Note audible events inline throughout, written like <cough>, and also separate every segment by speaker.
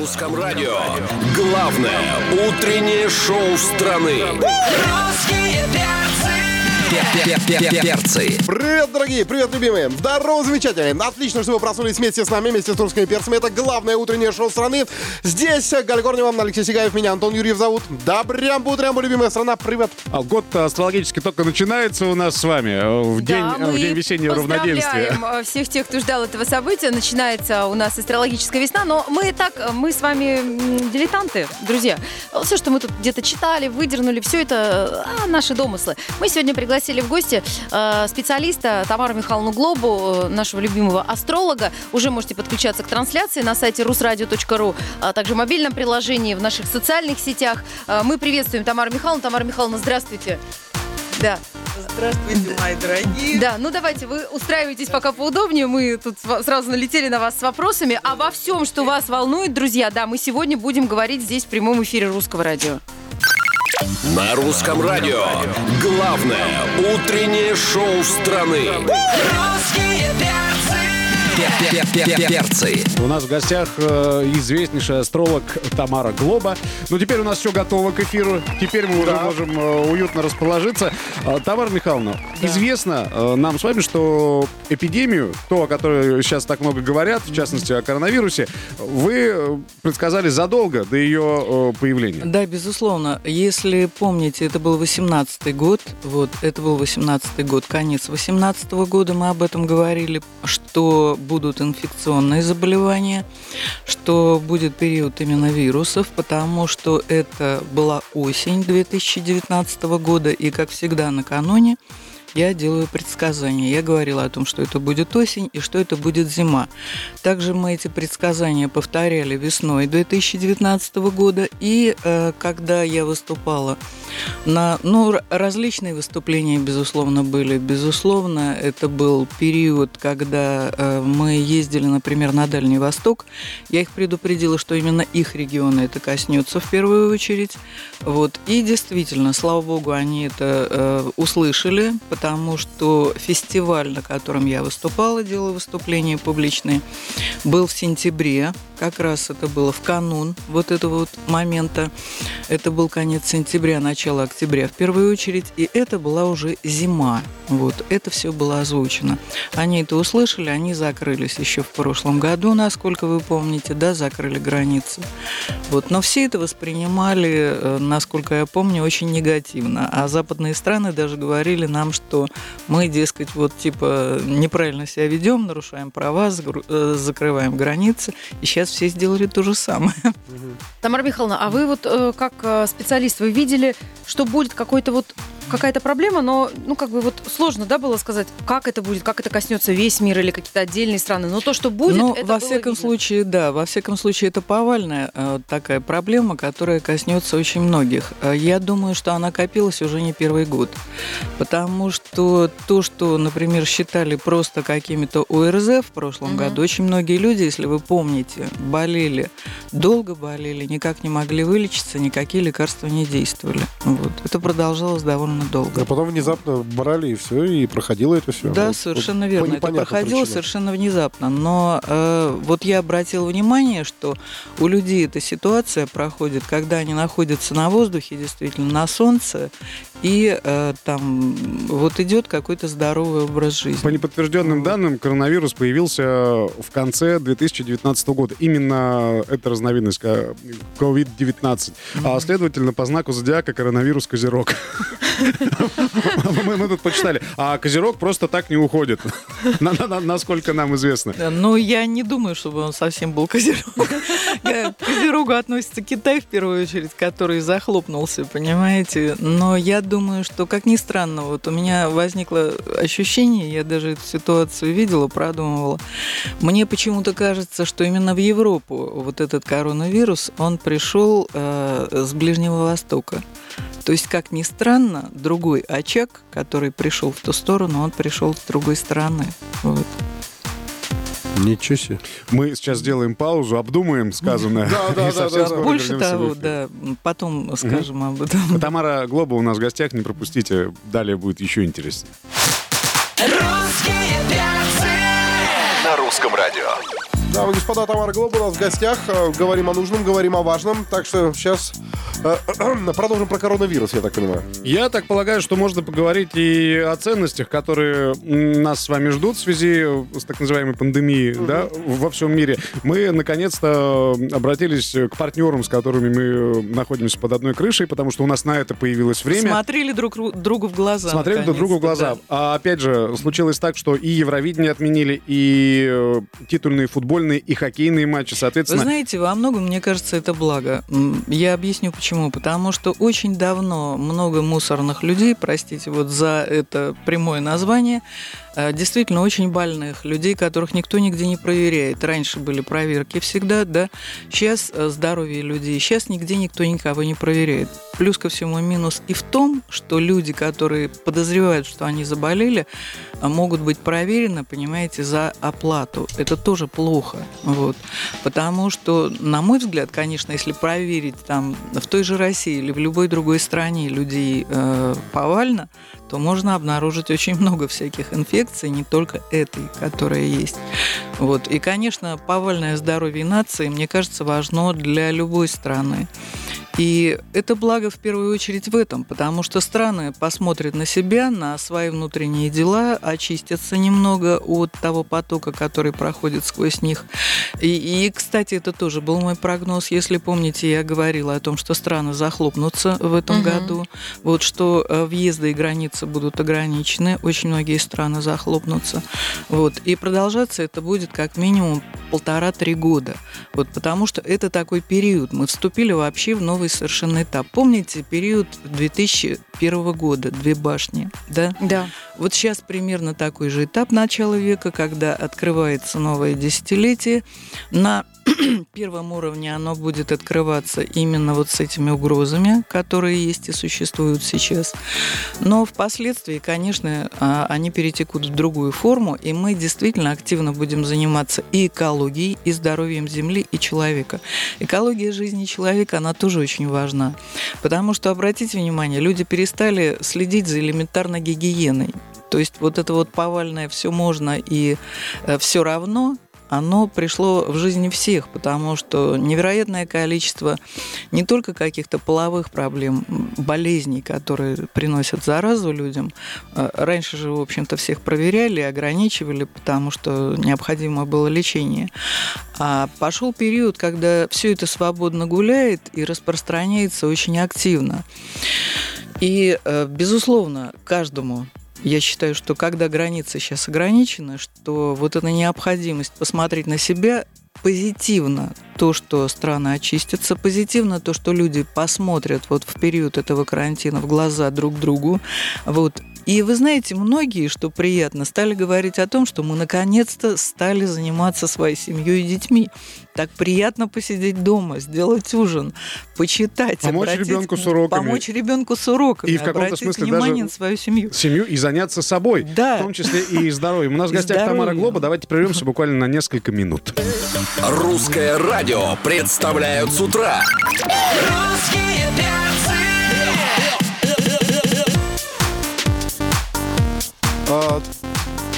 Speaker 1: русском радио. Главное утреннее шоу страны.
Speaker 2: Русские
Speaker 1: Перцы.
Speaker 3: Привет, дорогие, привет, любимые. Здорово, замечательные. Отлично, что вы проснулись вместе с нами, вместе с русскими перцами. Это главное утреннее шоу страны. Здесь Галя Корнева, Алексей Сигаев, меня Антон Юрьев зовут. Добрям, утрям, любимая страна, привет.
Speaker 4: А Год астрологически только начинается у нас с вами э, в день,
Speaker 5: Да,
Speaker 4: э, в день весеннего равноденствия.
Speaker 5: э, всех тех, кто ждал этого события. Начинается у нас астрологическая весна, но мы так, мы с вами дилетанты, друзья. Все, что мы тут где-то читали, выдернули, все это а, наши домыслы. Мы сегодня пригласили в гости э, специалиста Тамару Михайловну Глобу, э, нашего любимого астролога. Уже можете подключаться к трансляции на сайте rusradio.ru, а также в мобильном приложении, в наших социальных сетях. Э, Мы приветствуем Тамару Михайловну. Тамара Михайловна, здравствуйте. Да.
Speaker 2: Здравствуйте, мои дорогие.
Speaker 5: Да, ну давайте, вы устраивайтесь пока поудобнее. Мы тут сразу налетели на вас с вопросами. Обо всем, что вас волнует, друзья, да, мы сегодня будем говорить здесь в прямом эфире русского радио.
Speaker 1: На русском радио. Главное утреннее шоу страны.
Speaker 2: Русские
Speaker 1: Перцы.
Speaker 4: У нас в гостях э, известнейший астролог Тамара Глоба. Ну, теперь у нас все готово к эфиру. Теперь мы уже можем э, уютно расположиться. Э, Тамара Михайловна, известно э, нам с вами, что эпидемию, то, о которой сейчас так много говорят, в частности о коронавирусе, вы предсказали задолго до ее э, появления.
Speaker 6: Да, безусловно. Если помните, это был 18-й год. Вот, это был 18-й год, конец 18-го года. Мы об этом говорили, что будут инфекционные заболевания, что будет период именно вирусов, потому что это была осень 2019 года, и, как всегда, накануне я делаю предсказания. Я говорила о том, что это будет осень и что это будет зима. Также мы эти предсказания повторяли весной 2019 года. И э, когда я выступала на... Ну, различные выступления, безусловно, были. Безусловно, это был период, когда э, мы ездили, например, на Дальний Восток. Я их предупредила, что именно их региона это коснется в первую очередь. Вот. И действительно, слава богу, они это э, услышали, потому что фестиваль, на котором я выступала, делала выступления публичные, был в сентябре. Как раз это было в канун вот этого вот момента. Это был конец сентября, начало октября в первую очередь. И это была уже зима. Вот. Это все было озвучено. Они это услышали, они закрылись еще в прошлом году, насколько вы помните, да, закрыли границы. Вот. Но все это воспринимали, э, насколько я помню, очень негативно. А западные страны даже говорили нам, что мы, дескать, вот типа неправильно себя ведем, нарушаем права, э, закрываем границы. И сейчас все сделали то же самое. <laughs>
Speaker 5: Тамара Михайловна, а вы вот э, как э, специалист, вы видели, что будет какой-то вот какая-то проблема, но, ну, как бы вот сложно, да, было сказать, как это будет, как это коснется весь мир или какие-то отдельные страны. Но то, что будет,
Speaker 6: Ну,
Speaker 5: это
Speaker 6: во всяком
Speaker 5: видно.
Speaker 6: случае, да, во всяком случае, это повальная э, такая проблема, которая коснется очень многих. Э, Я думаю, что она копилась уже не первый год, потому что то, что, например, считали просто какими-то ОРЗ в прошлом
Speaker 5: Мгм.
Speaker 6: году, очень многие люди, если вы помните, болели, долго болели, никак не могли вылечиться, никакие лекарства не действовали. Вот. Это продолжалось довольно долго.
Speaker 3: А потом внезапно брали и все, и проходило это все.
Speaker 6: Да, совершенно верно. Это проходило совершенно внезапно. Но э, вот я обратила внимание, что у людей эта ситуация проходит, когда они находятся на воздухе, действительно, на солнце, и э, там вот идет какой-то здоровый образ жизни.
Speaker 4: По неподтвержденным данным, коронавирус появился в конце 2019 года. Именно эта разновидность ка- COVID-19. А следовательно, по знаку зодиака коронавирус Козерог. Мы тут почитали. А Козерог просто так не уходит. На- на- на- Насколько нам известно.
Speaker 6: Ну, я не думаю, чтобы он совсем был козерогом. К козерогу относится Китай в первую очередь, который захлопнулся, понимаете? Но я думаю, что, как ни странно, вот у меня возникло ощущение, я даже эту ситуацию видела, продумывала. Мне почему-то кажется, что именно в Европу вот этот коронавирус, он пришел э, с Ближнего Востока. То есть, как ни странно, другой очаг, который пришел в ту сторону, он пришел с другой стороны. Вот.
Speaker 3: Ничего себе.
Speaker 4: Мы сейчас сделаем паузу, обдумаем сказанное.
Speaker 3: Да, да,
Speaker 4: И
Speaker 3: да,
Speaker 6: Больше того, да, потом скажем об этом.
Speaker 4: Тамара Глоба у нас в гостях, не пропустите. Далее будет еще интереснее.
Speaker 2: Русские перцы.
Speaker 1: На русском радио.
Speaker 3: Дамы и господа, Тамара Глоба у нас в гостях. Э, Говорим о нужном, говорим о важном. Так что сейчас э, <clears throat> продолжим про коронавирус, я так понимаю.
Speaker 4: Я так полагаю, что можно поговорить и о ценностях, которые нас с вами ждут в связи с так называемой пандемией да, во всем мире. Мы, наконец-то, обратились к партнерам, с которыми мы находимся под одной крышей, потому что у нас на это появилось время.
Speaker 6: Смотрели друг ру- другу в глаза.
Speaker 4: Смотрели друг другу в глаза.
Speaker 6: наконец-то,
Speaker 4: А опять же, случилось так, что и Евровидение отменили, и э, титульные футбольные, и хоккейные матчи,
Speaker 6: Вы
Speaker 4: соответственно.
Speaker 6: знаете, во многом, мне кажется, это благо. Я объясню почему. Потому что очень давно много мусорных людей, простите вот за это прямое название, действительно очень больных людей, которых никто нигде не проверяет. Раньше были проверки всегда, да. Сейчас э, здоровье людей. Сейчас нигде никто никого не проверяет. Плюс ко всему минус и в том, что люди, которые подозревают, что они заболели, а, могут быть проверены, понимаете, за оплату. Это тоже плохо. Вот. Потому что, на мой взгляд, конечно, если проверить там в той же России или в любой другой стране людей э, повально, то можно обнаружить очень много всяких инфекций, не только этой, которая есть. Вот. И, конечно, повальное здоровье нации, мне кажется, важно для любой страны. И это благо в первую очередь в этом, потому что страны посмотрят на себя, на свои внутренние дела, очистятся немного от того потока, который проходит сквозь них. И, и, кстати, это тоже был мой прогноз. Если помните, я говорила о том, что страны захлопнутся в этом
Speaker 5: Мгм.
Speaker 6: году, вот что э, въезды и границы будут ограничены, очень многие страны захлопнутся. Вот. И продолжаться это будет как минимум полтора-три года. Вот, потому что это такой период. Мы вступили вообще в новый совершенно этап. Помните период 2001 года, две башни, да?
Speaker 5: Да.
Speaker 6: Вот сейчас примерно такой же этап начала века, когда открывается новое десятилетие. На <clears throat> первом уровне оно будет открываться именно вот с этими угрозами, которые есть и существуют сейчас. Но впоследствии, конечно, а, они перетекут в другую форму, и мы действительно активно будем заниматься и экологией, и здоровьем Земли, и человека. Экология жизни человека, она тоже очень важна. Потому что, обратите внимание, люди перестали следить за элементарной гигиеной. То есть вот это вот повальное все можно и все равно, оно пришло в жизни всех, потому что невероятное количество не только каких-то половых проблем, болезней, которые приносят заразу людям. Э, Раньше же, в общем-то, всех проверяли, ограничивали, потому что необходимо было лечение. А пошел период, когда все это свободно гуляет и распространяется очень активно. И, э, безусловно, каждому я считаю, что когда границы сейчас ограничены, что вот эта необходимость посмотреть на себя позитивно то, что страны очистятся, позитивно то, что люди посмотрят вот в период этого карантина в глаза друг другу, вот, и вы знаете, многие, что приятно, стали говорить о том, что мы наконец-то стали заниматься своей семьей и детьми. Так приятно посидеть дома, сделать ужин, почитать,
Speaker 4: Помочь
Speaker 6: обратить-
Speaker 4: ребенку с уроками.
Speaker 6: помочь ребенку с уроками,
Speaker 4: И в каком-то
Speaker 6: обратить
Speaker 4: смысле
Speaker 6: внимание
Speaker 4: даже-
Speaker 6: на свою семью.
Speaker 4: Семью и заняться собой,
Speaker 6: Да.
Speaker 4: в том числе и здоровьем. У нас в гостях Тамара. Глоба. Давайте прервемся буквально на несколько минут.
Speaker 1: Русское радио представляют с утра.
Speaker 2: Русские
Speaker 3: А,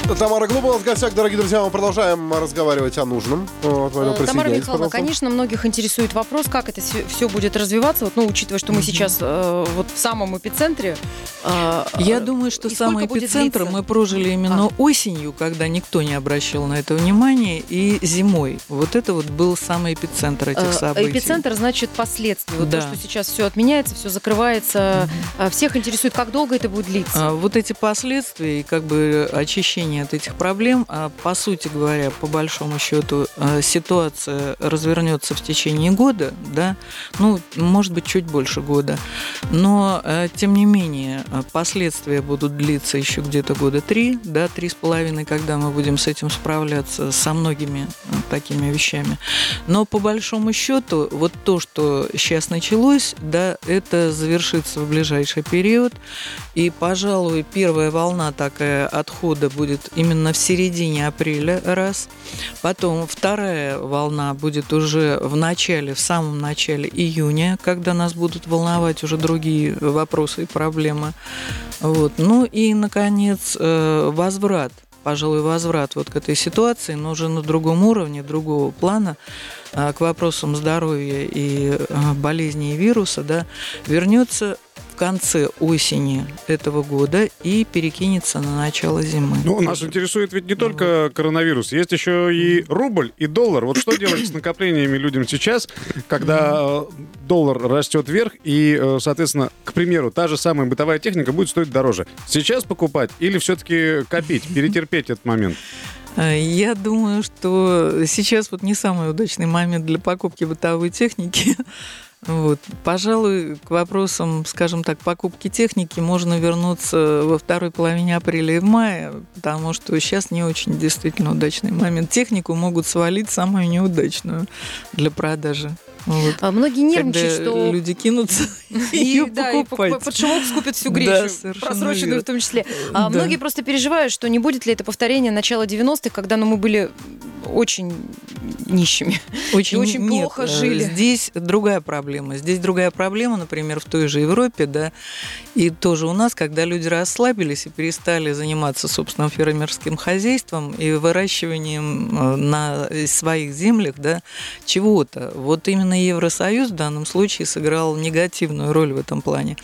Speaker 3: Тамара в гостях, дорогие друзья. Мы продолжаем разговаривать о нужном. Вот,
Speaker 5: Э, Тамара Михайловна,
Speaker 3: пожалуйста.
Speaker 5: конечно, многих интересует вопрос, как это все будет развиваться, вот, ну, учитывая, что мы сейчас э, вот в самом эпицентре. э,
Speaker 6: Я думаю, что самый эпицентр мы прожили именно осенью, когда никто не обращал на это внимания, и зимой. Вот это вот был самый эпицентр этих
Speaker 5: Э,
Speaker 6: событий.
Speaker 5: Эпицентр значит последствия. Вот
Speaker 6: Да.
Speaker 5: то, что сейчас все отменяется, все закрывается. Э, Всех интересует, как долго это будет длиться.
Speaker 6: А, Вот эти последствия и как бы очищение от этих проблем, а, по сути говоря, по большому счету, а, ситуация развернется в течение года, да, ну, может быть, чуть больше года. Но, а, тем не менее, а, последствия будут длиться еще где-то года три, да, три с половиной, когда мы будем с этим справляться, со многими такими вещами. Но по большому счету, вот то, что сейчас началось, да, это завершится в ближайший период. И, пожалуй, первая волна такая отхода будет именно в середине апреля, раз. Потом вторая волна будет уже в начале, в самом начале июня, когда нас будут волновать уже другие вопросы и проблемы. Вот. Ну и, наконец, э, возврат пожалуй, возврат вот к этой ситуации, но уже на другом уровне, другого плана, а, к вопросам здоровья и а, болезней и вируса, да, вернется в конце осени этого года и перекинется на начало зимы.
Speaker 4: Ну, нас интересует ведь не только коронавирус, есть еще и рубль, и доллар. Вот что <coughs> делать с накоплениями людям сейчас, когда э, доллар растет вверх, и, э, соответственно, к примеру, та же самая бытовая техника будет стоить дороже. Сейчас покупать или все-таки копить, <laughs> перетерпеть этот момент?
Speaker 6: Э, Я думаю, что сейчас вот не самый удачный момент для покупки бытовой техники. <laughs> Вот. Пожалуй, к вопросам, скажем так, покупки техники можно вернуться во второй половине апреля и в мае, потому что сейчас не очень действительно удачный момент. Технику могут свалить самую неудачную для продажи. Вот.
Speaker 5: А Многие нервничают,
Speaker 6: Когда
Speaker 5: что
Speaker 6: люди кинутся <laughs> <laughs>
Speaker 5: И, да, и
Speaker 6: покупать.
Speaker 5: по- под шумок скупят всю
Speaker 6: Да,
Speaker 5: гречу,
Speaker 6: совершенно
Speaker 5: просроченную в том числе. А
Speaker 6: Да.
Speaker 5: Многие просто переживают, что не будет ли это повторение начала 90-х, когда ну, мы были очень нищими. <laughs>
Speaker 6: очень,
Speaker 5: очень
Speaker 6: нет,
Speaker 5: плохо
Speaker 6: э,
Speaker 5: жили.
Speaker 6: Здесь другая проблема. Здесь другая проблема, например, в той же Европе, да, и тоже у нас, когда люди расслабились и перестали заниматься собственным фермерским хозяйством и выращиванием э, на своих землях, да, чего-то. Вот именно Евросоюз в данном случае сыграл негативную роль в этом плане,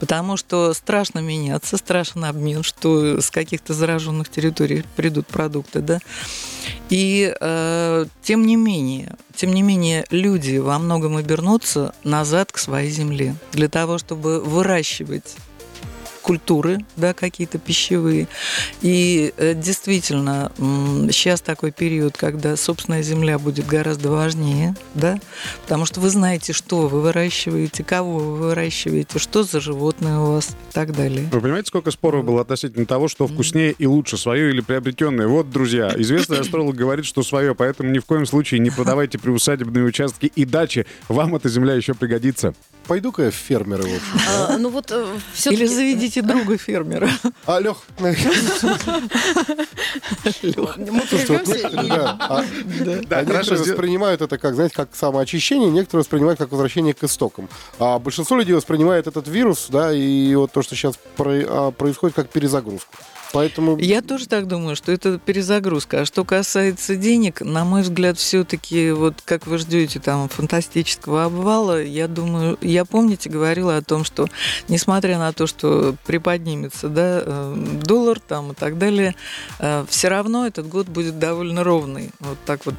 Speaker 6: потому что страшно меняться, страшен обмен, что с каких-то зараженных территорий придут продукты, да, и э, тем не менее, тем не менее, люди во многом обернутся назад к своей земле для того, чтобы выращивать культуры, да, какие-то пищевые. И э, действительно, сейчас такой период, когда собственная земля будет гораздо важнее, да, потому что вы знаете, что вы выращиваете, кого вы выращиваете, что за животные у вас и так далее.
Speaker 4: Вы понимаете, сколько споров было относительно того, что вкуснее и лучше, свое или приобретенное? Вот, друзья, известный <coughs> астролог говорит, что свое, поэтому ни в коем случае не <laughs> продавайте приусадебные участки и дачи. Вам эта земля еще пригодится.
Speaker 3: Пойду-ка я в фермеры, в общем.
Speaker 5: А, Ну вот
Speaker 6: Или
Speaker 5: все-таки...
Speaker 6: заведите друга фермера. <laughs>
Speaker 3: А, Лех,
Speaker 5: Мы
Speaker 3: слушайте, вот
Speaker 5: прервемся
Speaker 3: да, а-
Speaker 4: хорошо,
Speaker 3: воспринимают это как, знаете, как самоочищение, некоторые воспринимают как возвращение к истокам. А большинство людей воспринимает этот вирус, да, и вот то, что сейчас про- а, происходит, как перезагрузку. Поэтому
Speaker 6: Я тоже так думаю, что это перезагрузка. А что касается денег, на мой взгляд, все-таки, вот как вы ждете там фантастического обвала, я думаю, я помните, говорила о том, что несмотря на то, что приподнимется да, э, доллар там и так далее, все равно этот год будет довольно ровный. Вот так вот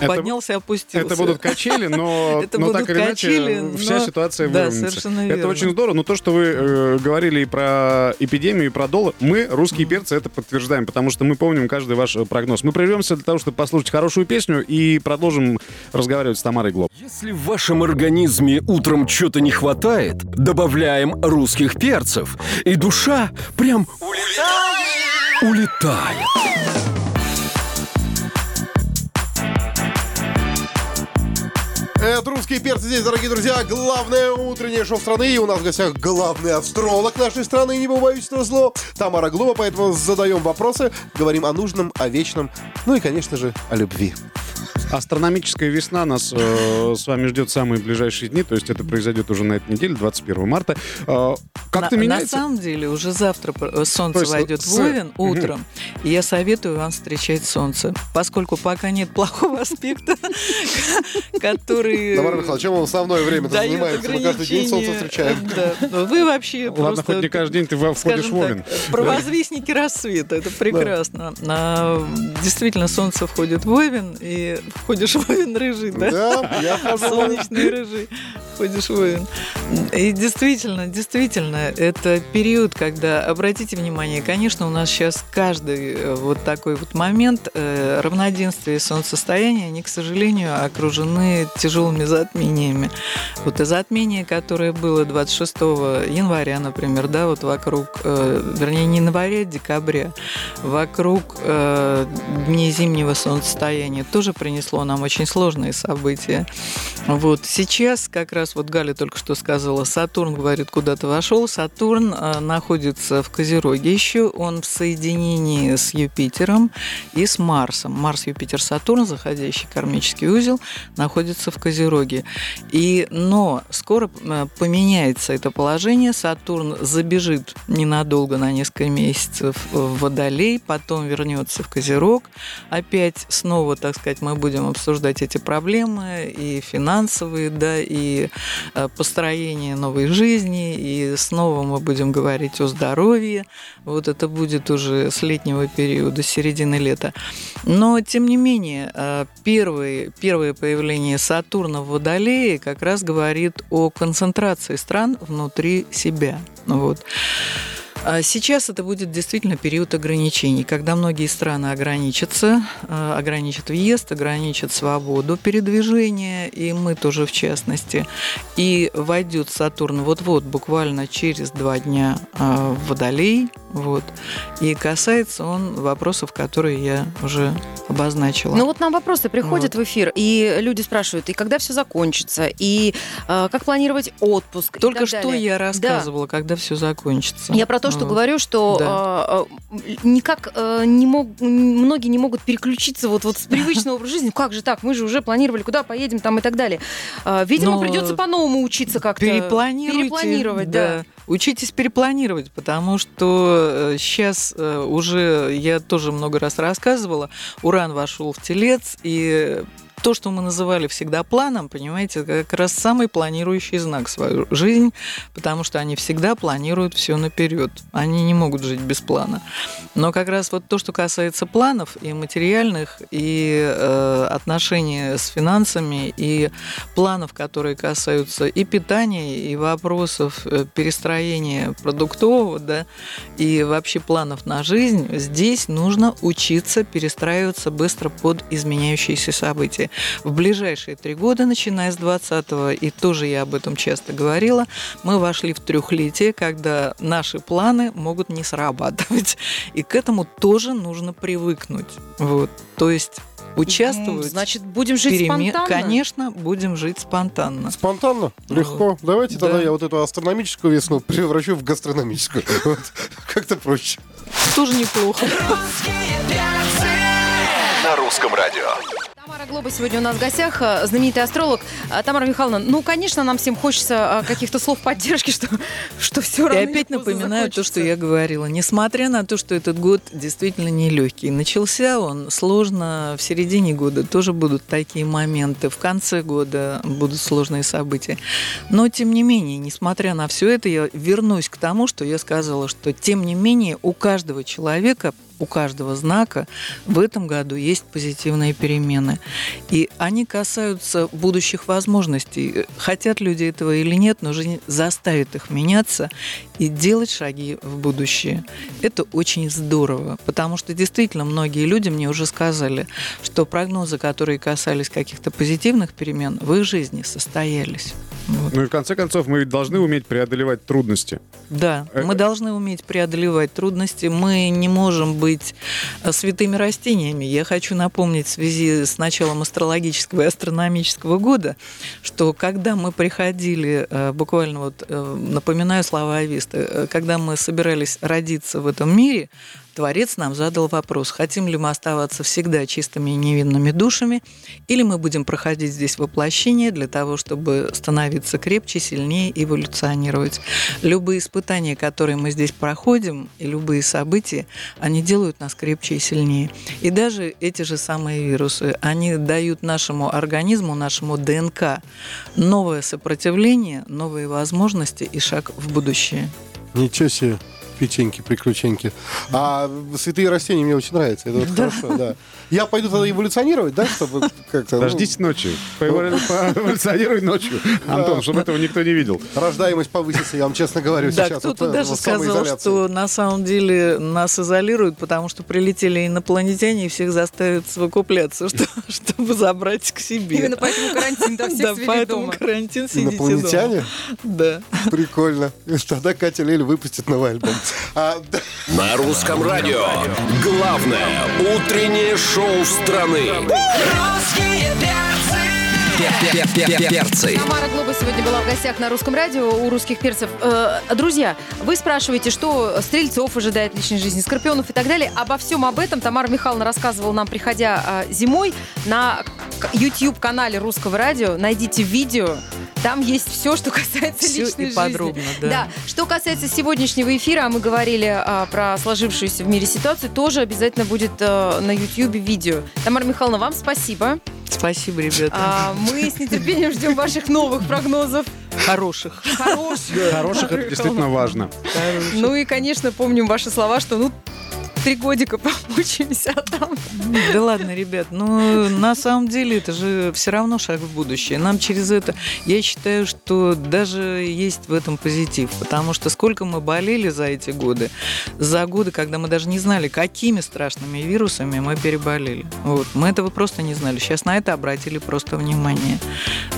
Speaker 4: Это-
Speaker 6: поднялся, опустился.
Speaker 4: Это будут качели, но, <laughs>
Speaker 6: Это
Speaker 4: но
Speaker 6: будут
Speaker 4: так или иначе
Speaker 6: качели,
Speaker 4: вся
Speaker 6: но-
Speaker 4: ситуация
Speaker 6: да,
Speaker 4: выровняется.
Speaker 6: совершенно
Speaker 4: Это
Speaker 6: верно.
Speaker 4: очень здорово. Но то, что вы э, говорили и про эпидемию, и про доллар, мы, русские перцы, это подтверждаем, потому что мы помним каждый ваш э, прогноз. Мы прервемся для того, чтобы послушать хорошую песню и продолжим разговаривать с Тамарой Глоб.
Speaker 1: Если в вашем организме утром что-то не хватает, добавляем русских перцев. И душа прям улетает.
Speaker 3: Это русские перцы здесь, дорогие друзья. Главное утреннее шоу страны. И у нас в гостях главный астролог нашей страны, не побоюсь этого слова, Тамара Глоба. Поэтому задаем вопросы, говорим о нужном, о вечном, ну и, конечно же, о любви.
Speaker 4: Астрономическая весна нас э, с вами ждет в самые ближайшие дни, то есть это произойдет уже на этой неделе, 21 марта. Э, как-то
Speaker 6: на,
Speaker 4: меняется?
Speaker 6: на самом деле уже завтра э, солнце
Speaker 4: есть
Speaker 6: войдет
Speaker 4: с-
Speaker 6: в Овен утром, и я советую вам встречать солнце, поскольку пока нет плохого <laughs> аспекта, который
Speaker 3: Тамара Михайловна, чем он основное время занимается? Мы каждый день солнце встречаем. <laughs>
Speaker 6: Но Вы вообще
Speaker 4: Ладно,
Speaker 6: просто
Speaker 4: хоть не каждый день ты входишь в Овен.
Speaker 6: провозвестники рассвета, это прекрасно. А, действительно, солнце входит в Овен, и входишь в Овен рыжий, да?
Speaker 3: Да, я хожу.
Speaker 6: Солнечный рыжий, ходишь воин. И действительно, действительно, это период, когда, обратите внимание, конечно, у нас сейчас каждый э, вот такой вот момент э, равноденствия и солнцестояния, они, к сожалению, окружены тяжелыми затмениями. Вот и затмение, которое было 26 января, например, да, вот вокруг, э, вернее, не января, а декабря, вокруг дней зимнего солнцестояния тоже принесло нам очень сложные события. Вот сейчас как раз вот Галя только что сказала, Сатурн, говорит, куда-то вошел. Сатурн э, находится в Козероге еще. Он в соединении с Юпитером и с Марсом. Марс, Юпитер, Сатурн, заходящий кармический узел, находится в Козероге. И, но скоро э, поменяется это положение. Сатурн забежит ненадолго, на несколько месяцев в Водолей, потом вернется в Козерог. Опять снова, так сказать, мы будем обсуждать эти проблемы и финансовые, да, и э, построение новой жизни, и снова мы будем говорить о здоровье. Вот это будет уже с летнего периода, с середины лета. Но, тем не менее, э, первое, первое появление Сатурна в Водолее как раз говорит о концентрации стран внутри себя. Вот. А Сейчас это будет действительно период ограничений, когда многие страны ограничатся, э, ограничат въезд, ограничат свободу передвижения, и мы тоже в частности. И войдет Сатурн вот-вот, буквально через два дня э, в Водолей, вот. И касается он вопросов, которые я уже обозначила.
Speaker 5: Ну вот нам вопросы приходят в эфир, и люди спрашивают, и когда все закончится, и э, как планировать отпуск.
Speaker 6: Только что
Speaker 5: далее.
Speaker 6: я
Speaker 5: Да.
Speaker 6: рассказывала, когда все закончится.
Speaker 5: Я про то, что
Speaker 6: Вот.
Speaker 5: говорю, что
Speaker 6: Да.
Speaker 5: э, никак э, не мог, многие не могут переключиться вот, вот с привычного образа жизни. Как же так? Мы же уже планировали, куда поедем там и так далее. Э, видимо,
Speaker 6: Но
Speaker 5: придется по-новому учиться как-то.
Speaker 6: Перепланируйте.
Speaker 5: Перепланировать, да.
Speaker 6: Учитесь перепланировать, потому что сейчас уже, я тоже много раз рассказывала, Уран вошел в Телец, и то, что мы называли всегда планом, понимаете, как раз самый планирующий знак свою жизнь, потому что они всегда планируют все наперед. Они не могут жить без плана. Но как раз вот то, что касается планов и материальных, и э, отношений с финансами, и планов, которые касаются и питания, и вопросов э, перестроения продуктового, да, и вообще планов на жизнь, здесь нужно учиться перестраиваться быстро под изменяющиеся события. В ближайшие три года, начиная с 20-го, и тоже я об этом часто говорила, мы вошли в трехлетие, когда наши планы могут не срабатывать. И к этому тоже нужно привыкнуть. Вот. То есть участвовать.
Speaker 5: Значит, будем жить
Speaker 6: переме-
Speaker 5: спонтанно?
Speaker 6: Конечно, будем жить спонтанно.
Speaker 3: Спонтанно? Легко. Давайте тогда
Speaker 6: Да.
Speaker 3: я вот эту астрономическую весну превращу в гастрономическую. <laughs> Вот. Как-то проще.
Speaker 6: Тоже неплохо.
Speaker 7: На русском радио.
Speaker 5: Тамара Глоба сегодня у нас в гостях, э, знаменитый астролог. А, Тамара Михайловна, ну, конечно, нам всем хочется э, каких-то слов поддержки, <laughs> что, что все
Speaker 6: И
Speaker 5: равно.
Speaker 6: опять напоминаю то, что я говорила. Несмотря на то, что этот год действительно нелегкий, начался он сложно в середине года. Тоже будут такие моменты. В конце года будут сложные события. Но, тем не менее, несмотря на все это, я вернусь к тому, что я сказала, что, тем не менее, у каждого человека у каждого знака в этом году есть позитивные перемены. И они касаются будущих возможностей. Хотят люди этого или нет, но жизнь заставит их меняться и делать шаги в будущее. Это очень здорово, потому что действительно многие люди мне уже сказали, что прогнозы, которые касались каких-то позитивных перемен, в их жизни состоялись. Вот.
Speaker 4: Ну и в конце концов, мы ведь должны уметь преодолевать трудности.
Speaker 6: Да,
Speaker 4: Э,
Speaker 6: мы должны уметь преодолевать трудности. Мы не можем быть э, святыми растениями. Я хочу напомнить в связи с началом астрологического и астрономического года, что когда мы приходили, э, буквально вот э, напоминаю слова Ависта, э, когда мы собирались родиться в этом мире, Творец нам задал вопрос, хотим ли мы оставаться всегда чистыми и невинными душами, или мы будем проходить здесь воплощение для того, чтобы становиться крепче, сильнее, эволюционировать. Любые испытания, которые мы здесь проходим, и любые события, они делают нас крепче и сильнее. И даже эти же самые вирусы, они дают нашему организму, нашему ДНК новое сопротивление, новые возможности и шаг в будущее.
Speaker 3: Ничего себе. Печеньки, приключеньки. А святые растения мне очень нравятся. Это вот хорошо, да. Я пойду тогда эволюционировать, да, чтобы как-то... ну,
Speaker 4: Дождитесь ночью. Поэволю- Поэволюционируй ночью. Антон, чтобы этого никто не видел.
Speaker 3: Рождаемость повысится, я вам честно говорю,
Speaker 6: Да, кто-то
Speaker 3: э,
Speaker 6: даже сказал, что на самом деле нас изолируют, потому что прилетели инопланетяне и всех заставят совокупляться, <laughs> что- чтобы забрать к себе.
Speaker 5: Именно поэтому карантин, да, всех
Speaker 6: Да, поэтому карантин сидите
Speaker 3: Инопланетяне?
Speaker 6: дома. Да.
Speaker 3: Прикольно. Тогда Катя Лель выпустит новый альбом. А, да.
Speaker 1: На русском радио. Главное утреннее шоу страны.
Speaker 2: Русские перцы.
Speaker 7: Перцы.
Speaker 5: Тамара Глоба сегодня была в гостях на русском радио у русских перцев. Э, друзья, вы спрашиваете, что стрельцов ожидает в личной жизни, скорпионов и так далее. Обо всем об этом Тамара Михайловна рассказывала нам, приходя э, зимой на YouTube-канале русского радио. Найдите видео. Там есть все, что касается
Speaker 6: Всё
Speaker 5: личной
Speaker 6: и
Speaker 5: жизни.
Speaker 6: подробно, да.
Speaker 5: Что касается сегодняшнего эфира, а мы говорили а, про сложившуюся в мире ситуацию, тоже обязательно будет э, на YouTube видео. Тамара Михайловна, вам спасибо.
Speaker 6: Спасибо, ребята.
Speaker 5: А, мы с нетерпением ждем ваших новых прогнозов.
Speaker 6: Хороших.
Speaker 5: Хороших.
Speaker 4: Хороших это действительно важно.
Speaker 5: Ну и, конечно, помним ваши слова, что ну три годика помучаемся, а там...
Speaker 6: Да ладно, ребят, ну на самом деле это же все равно шаг в будущее. Нам через это, я считаю, что даже есть в этом позитив, потому что сколько мы болели за эти годы, за годы, когда мы даже не знали, какими страшными вирусами мы переболели. Вот. Мы этого просто не знали. Сейчас на это обратили просто внимание.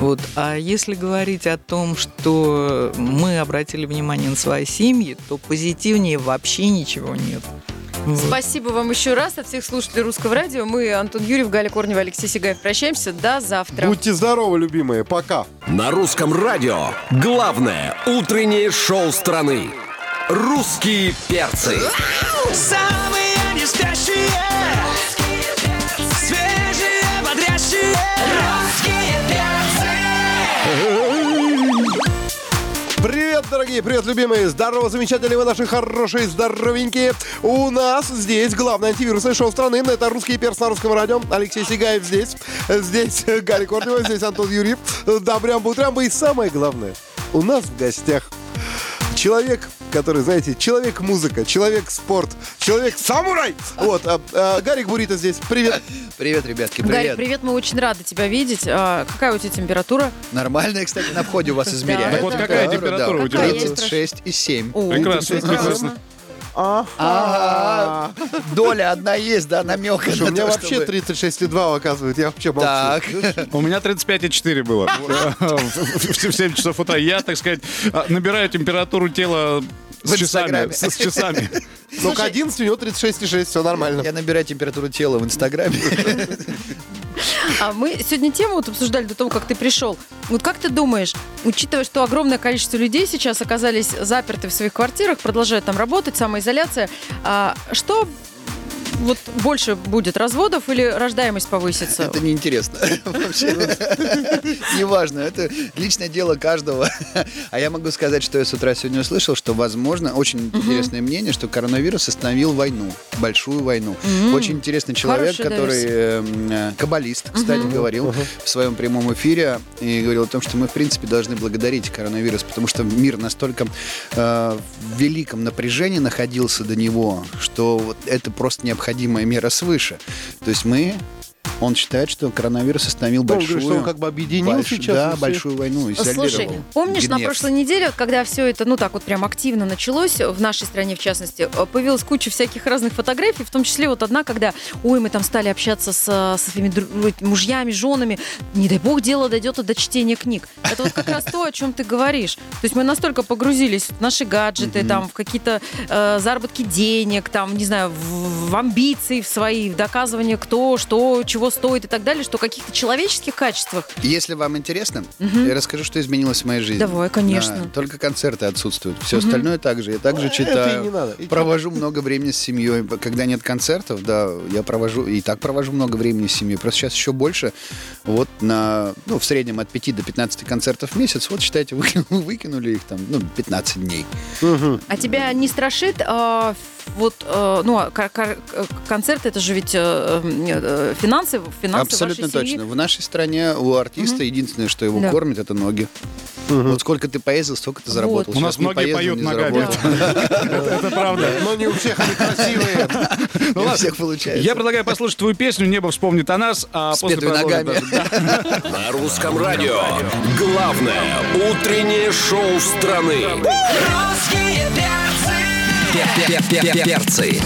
Speaker 6: Вот. А если говорить о том, что мы обратили внимание на свои семьи, то позитивнее вообще ничего нет.
Speaker 5: Спасибо вам еще раз от всех слушателей Русского радио. Мы, Антон Юрьев, Галя Корнева, Алексей Сигаев, прощаемся. До завтра.
Speaker 3: Будьте здоровы, любимые. Пока.
Speaker 1: На русском радио главное утреннее шоу страны. Русские перцы.
Speaker 2: Самые
Speaker 3: Привет, дорогие, привет, любимые. Здорово, замечательные вы наши хорошие, здоровенькие. У нас здесь главное антивирусное шоу страны. Это «Русские перцы» на русском радио. Алексей Сигаев здесь. Здесь Галя Корнева, здесь Антон Юрьев. Добрям, бутрям. И самое главное, у нас в гостях человек, который, знаете, человек-музыка, человек-спорт, человек-самурай. Вот, а, а, Гарик Бурита здесь. Привет.
Speaker 8: Привет, ребятки,
Speaker 5: Гарик,
Speaker 8: привет.
Speaker 5: привет, мы очень рады тебя видеть. А, какая у тебя температура?
Speaker 8: Нормальная, кстати, на входе у вас измеряют.
Speaker 5: Так вот
Speaker 4: какая
Speaker 8: Да,
Speaker 4: температура
Speaker 8: да,
Speaker 4: у тебя?
Speaker 5: Какая, я
Speaker 8: 36 и 7.
Speaker 5: О,
Speaker 4: Прекрасно, прекрасно.
Speaker 8: Ага. Доля одна есть, да, намек.
Speaker 3: Слушай, у меня вообще 36,2 оказывает. Я вообще молчу.
Speaker 8: Так,
Speaker 4: У меня 35,4 было <laughs> в 7 часов утра. Я, так сказать, набираю температуру тела с часами. С с часами.
Speaker 3: Ну, к 11 у него 36,6, все нормально.
Speaker 8: я набираю температуру тела в Инстаграме. <laughs>
Speaker 5: А мы сегодня тему вот обсуждали до того, как ты пришел. Вот как ты думаешь, учитывая, что огромное количество людей сейчас оказались заперты в своих квартирах, продолжают там работать, самоизоляция, а, что вот больше будет разводов или рождаемость повысится?
Speaker 8: Это неинтересно. <laughs> Вообще. Неважно. Это личное дело каждого. А я могу сказать, что я с утра сегодня услышал, что, возможно, очень интересное мнение, что коронавирус остановил войну. Большую войну. Очень интересный человек, который эм, э, каббалист, кстати, говорил в своем прямом эфире и говорил о том, что мы, в принципе, должны благодарить коронавирус, потому что мир настолько э, в великом напряжении находился до него, что вот это просто необходимая мера свыше. То есть мы он считает, что коронавирус остановил
Speaker 3: Он
Speaker 8: большую...
Speaker 3: говорит, что он как бы объединил
Speaker 8: больш-
Speaker 3: сейчас
Speaker 8: Да,
Speaker 3: всех.
Speaker 8: большую войну, изолировал.
Speaker 5: Слушай, помнишь, на
Speaker 8: гнев.
Speaker 5: прошлой неделе, когда все это, ну так вот прям активно началось, в нашей стране в частности, э, появилась куча всяких разных фотографий, в том числе вот одна, когда, ой, мы там стали общаться с, э, со своими дру- мужьями, женами, не дай бог дело дойдет до чтения книг. Это вот как раз то, о чем ты говоришь. То есть мы настолько погрузились в наши гаджеты, там, в какие-то э, заработки денег, там, не знаю, в, в амбиции в свои, в доказывание, кто, что, чего стоит и так далее, что каких-то человеческих качествах
Speaker 8: Если вам интересно, я расскажу, что изменилось в моей жизни.
Speaker 5: Давай, конечно.
Speaker 8: Да, только концерты отсутствуют. Все остальное также. Я также читаю.
Speaker 3: и не надо. И
Speaker 8: Провожу много времени с семьей. Когда нет концертов, да, я провожу и так провожу много времени с семьей. Просто сейчас еще больше. Вот на, ну, в среднем от 5 до 15 концертов в месяц. Вот, считайте, выкинули, <laughs> выкинули их там, ну, 15 дней.
Speaker 5: А тебя не страшит а, вот, э, ну, а кор- концерт, это же ведь э, э, финансы, финансы
Speaker 8: Абсолютно
Speaker 5: вашей семьи.
Speaker 8: точно. В нашей стране у артиста единственное, что его
Speaker 5: Да.
Speaker 8: кормит, это ноги. Вот сколько ты поездил, столько ты заработал.
Speaker 4: У нас многие
Speaker 8: поездил,
Speaker 4: поют ногами. Это правда.
Speaker 3: Но не у всех они красивые. <laughs>
Speaker 8: Не у всех получается.
Speaker 4: Я предлагаю послушать твою песню «Небо вспомнит о нас», а после
Speaker 8: ногами. <laughs>
Speaker 1: На русском радио главное утреннее шоу страны.
Speaker 2: Русские перцы
Speaker 7: Перцы.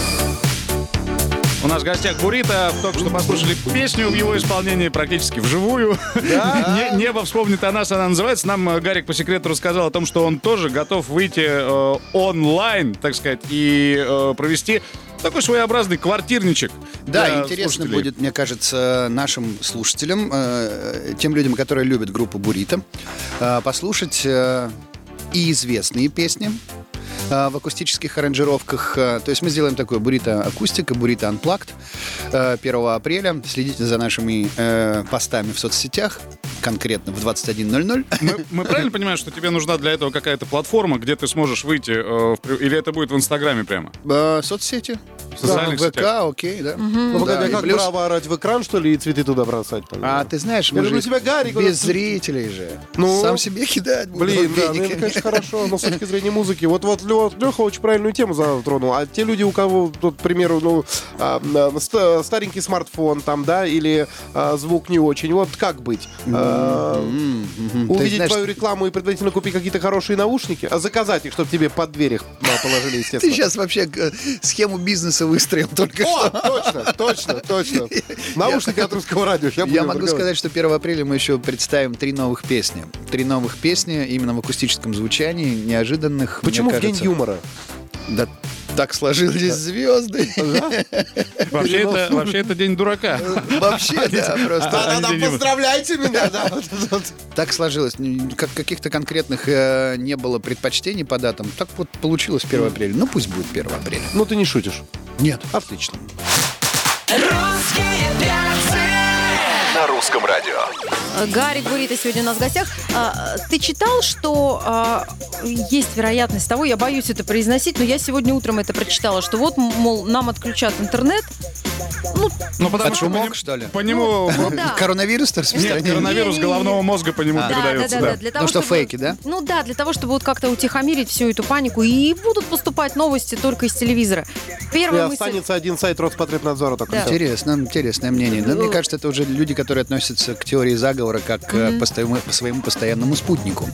Speaker 4: У нас в гостях Бурита. Только что послушали песню в его исполнении практически вживую. <laughs> Не- «Небо вспомнит о нас» она называется. Нам э, Гарик по секрету рассказал о том, что он тоже готов выйти э, онлайн, так сказать, и э, провести такой своеобразный квартирничек.
Speaker 8: Да, интересно
Speaker 4: слушателей.
Speaker 8: будет, мне кажется, нашим слушателям, э, тем людям, которые любят группу Бурита, э, послушать э, и известные песни в акустических аранжировках. Э, То есть мы сделаем такое Бурита акустика, Unplugged э, 1 апреля. Следите за нашими э, постами в соцсетях, конкретно в 21.00.
Speaker 4: Мы, мы правильно понимаем, что тебе нужна для этого какая-то платформа, где ты сможешь выйти, э, или это будет в Инстаграме прямо?
Speaker 8: Э, Соцсети. Да, ВК,
Speaker 4: сетях.
Speaker 8: окей, да.
Speaker 3: Ну,
Speaker 8: Да,
Speaker 3: погоди, а
Speaker 8: и
Speaker 3: как
Speaker 8: плюс-
Speaker 3: право орать в экран, что ли, и цветы туда бросать? там?
Speaker 8: А ты знаешь, мы же
Speaker 3: тебя, Гарик,
Speaker 8: без зрителей же.
Speaker 3: Ну?
Speaker 8: Сам себе кидать буду
Speaker 3: Блин, да, ну, это, конечно, хорошо, но с точки зрения музыки. Вот, вот Леха очень правильную тему затронул. А те люди, у кого, вот, к примеру, ну, ста- старенький смартфон там, да, или а, звук не очень, вот как быть?
Speaker 8: Мгм. Ты
Speaker 3: увидеть
Speaker 8: знаешь,
Speaker 3: твою рекламу и предварительно купить какие-то хорошие наушники, а заказать их, чтобы тебе под дверь их положили,
Speaker 8: Ты
Speaker 3: естественно.
Speaker 8: сейчас вообще э, схему бизнеса выстроил только
Speaker 3: О,
Speaker 8: что.
Speaker 3: точно, точно, точно. <laughs> Наушники от русского радио.
Speaker 8: Я
Speaker 3: будем
Speaker 8: могу сказать, что 1 апреля мы еще представим три новых песни. Три новых песни именно в акустическом звучании, неожиданных.
Speaker 3: Почему в день
Speaker 8: кажется.
Speaker 3: юмора?
Speaker 8: Да так сложились звезды.
Speaker 4: Вообще это, вообще это день дурака.
Speaker 8: Вообще, да, просто.
Speaker 3: Да-да-да,
Speaker 4: день юмора.
Speaker 3: поздравляйте меня, да.
Speaker 8: Так сложилось. Как каких-то конкретных э, не было предпочтений по датам. Так вот получилось 1 апреля. Ну пусть будет 1 апреля.
Speaker 3: Ну, ты не шутишь.
Speaker 8: Нет.
Speaker 3: Отлично.
Speaker 2: Русские перцы.
Speaker 7: На русском радио.
Speaker 5: Гарик Бурита сегодня у нас в гостях. А, Ты читал, что а, есть вероятность того, я боюсь это произносить, но я сегодня утром это прочитала, что вот, мол, нам отключат интернет. Ну,
Speaker 4: Ну, потому
Speaker 8: От
Speaker 4: что по
Speaker 8: шумок,
Speaker 4: ним-
Speaker 8: что ли?
Speaker 4: По нему...
Speaker 5: ну да.
Speaker 8: Коронавирус-то
Speaker 4: Нет,
Speaker 8: распространяется?
Speaker 4: коронавирус головного мозга по нему
Speaker 5: Да, да,
Speaker 4: передается.
Speaker 5: да, да, для того,
Speaker 8: Ну что,
Speaker 5: чтобы-
Speaker 8: фейки, да?
Speaker 5: Ну да, для того, чтобы вот как-то утихомирить всю эту панику. И будут поступать новости только из телевизора.
Speaker 3: И
Speaker 5: Первая мысль...
Speaker 3: останется один сайт Роспотребнадзора только.
Speaker 5: Да.
Speaker 8: Интересно, интересное мнение. Да,
Speaker 5: Ну.
Speaker 8: мне кажется, это уже люди, которые относятся к теории заговора как э, к постоянному- по своему постоянному спутнику.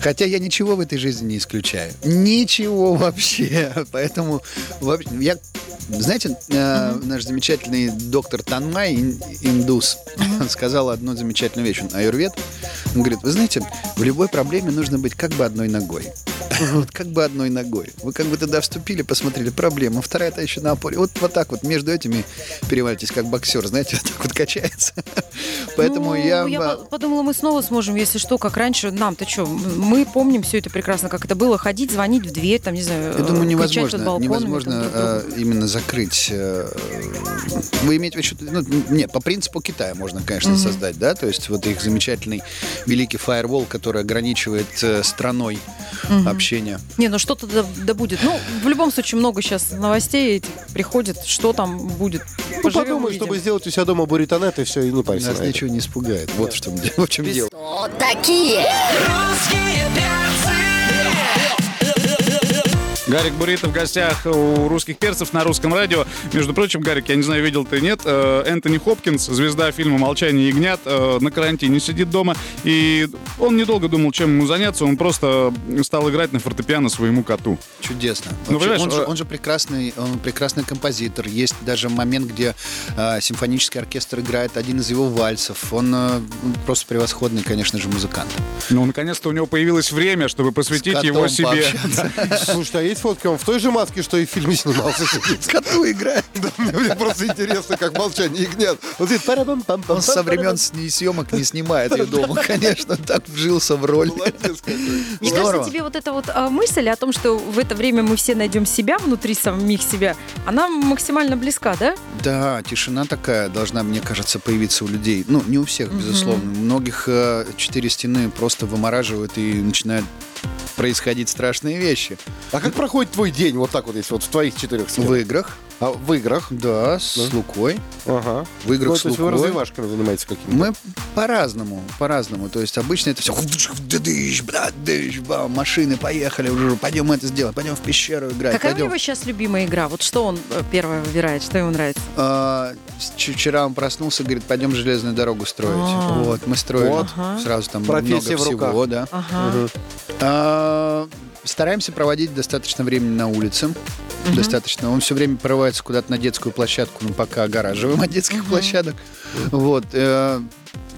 Speaker 8: Хотя я ничего в этой жизни не исключаю. Ничего вообще. <laughs> Поэтому вообще- я, знаете, э, наш замечательный доктор Танмай, ин- индус, <laughs> сказал одну замечательную вещь. Он аюрвед. Он говорит, вы знаете, в любой проблеме нужно быть как бы одной ногой. <laughs> Вот как бы одной ногой. Вы как бы туда вступили, посмотрели, проблема. Вторая-то еще на опоре. Вот, вот так вот между этими перевалитесь, как боксер, знаете, <laughs> вот так вот качается. <laughs> Поэтому
Speaker 5: Ну,
Speaker 8: я...
Speaker 5: Я по- подумала, мы снова сможем, если что, как раньше. Нам-то что? Мы помним все это прекрасно, как это было. Ходить, звонить в дверь, там, не знаю,
Speaker 8: Я думаю, невозможно,
Speaker 5: балконами,
Speaker 8: невозможно
Speaker 5: там, друг
Speaker 8: э, именно закрыть. э, вы имеете в виду, ну, не, по принципу Китая можно, конечно, создать, да, то есть вот их замечательный великий фаервол, который ограничивает э, страной общение.
Speaker 5: Не, ну что-то да, да будет. Ну, в любом случае, много сейчас новостей этих приходит. Что там будет?
Speaker 3: Ну,
Speaker 5: Поживем,
Speaker 3: подумай,
Speaker 5: увидим.
Speaker 3: чтобы сделать у себя дома буритонет, и все, и не парься.
Speaker 8: Нас
Speaker 3: на это.
Speaker 8: ничего не испугает. Вот в чем, в чем дело.
Speaker 2: Русские перцы.
Speaker 4: Гарик Бурито в гостях у русских перцев на русском радио. Между прочим, Гарик, я не знаю, видел ты нет, э, Энтони Хопкинс, звезда фильма «Молчание ягнят», э, на карантине сидит дома, и он недолго думал, чем ему заняться, он просто стал играть на фортепиано своему коту.
Speaker 8: Чудесно.
Speaker 4: Ну,
Speaker 8: Вообще,
Speaker 4: понимаешь,
Speaker 8: он, же,
Speaker 4: э,
Speaker 8: он же прекрасный, он прекрасный композитор. Есть даже момент, где э, симфонический оркестр играет один из его вальсов. Он э, просто превосходный, конечно же, музыкант.
Speaker 4: Ну, наконец-то у него появилось время, чтобы посвятить его себе. <laughs>
Speaker 3: Слушай, а есть фотки? Он в той же маске, что и в фильме <laughs> снимался.
Speaker 8: Коту играет.
Speaker 3: Да, мне мне просто интересно, как молчание ягнят. Вот здесь
Speaker 8: Он со времен с- съемок не снимает ее дома, конечно. Так вжился в роль.
Speaker 5: Мне
Speaker 8: Здорово.
Speaker 5: кажется, тебе вот эта вот а, мысль о том, что в это время мы все найдем себя внутри самих себя, она максимально близка, да?
Speaker 8: Да, тишина такая должна, мне кажется, появиться у людей. Ну, не у всех, безусловно. Многих э, четыре стены просто вымораживают и начинают происходить страшные вещи.
Speaker 3: А как проходит твой день вот так вот, если вот в твоих четырех
Speaker 8: В
Speaker 3: стенах?
Speaker 8: играх,
Speaker 3: А, в играх?
Speaker 8: да, с
Speaker 3: Да.
Speaker 8: Лукой.
Speaker 3: Ага.
Speaker 8: В играх
Speaker 3: Ну,
Speaker 8: с
Speaker 3: то есть вы
Speaker 8: Лукой.
Speaker 3: развивашками занимаетесь какими-то?
Speaker 8: Мы по-разному, по-разному. То есть обычно это все машины поехали, уже пойдем это сделать, пойдем в пещеру играть,
Speaker 5: Какая у
Speaker 8: пойдем.
Speaker 5: него сейчас любимая игра? Вот что он э, первое выбирает, что ему нравится?
Speaker 8: А, вчера он проснулся, говорит, пойдем железную дорогу строить.
Speaker 5: А.
Speaker 8: Вот, мы строим.
Speaker 3: Вот.
Speaker 8: Сразу там
Speaker 3: Профессия
Speaker 8: много
Speaker 3: в руках.
Speaker 8: всего, да.
Speaker 5: Ага.
Speaker 8: А, стараемся проводить достаточно времени на улице. Достаточно. Он все время прорывается куда-то на детскую площадку, ну, пока огораживаем <laughs> от детских площадок. Вот. э,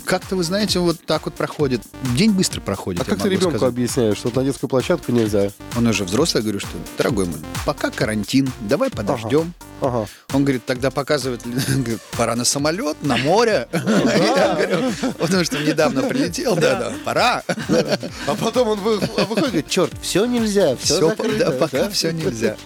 Speaker 8: как-то, вы знаете, вот так вот проходит. День быстро проходит,
Speaker 3: А как ты ребенку
Speaker 8: сказать.
Speaker 3: объясняешь, что на детскую площадку нельзя?
Speaker 8: Он уже взрослый, я говорю, что, дорогой мой, пока карантин, давай подождем.
Speaker 3: Ага.
Speaker 8: Он говорит, тогда показывает, <laughs> говорит, пора на самолет, на море. <laughs> Потому что недавно прилетел, да-да, пора.
Speaker 3: А потом он вы- выходит черт, все нельзя, все, закрыто.
Speaker 8: да, пока все нельзя.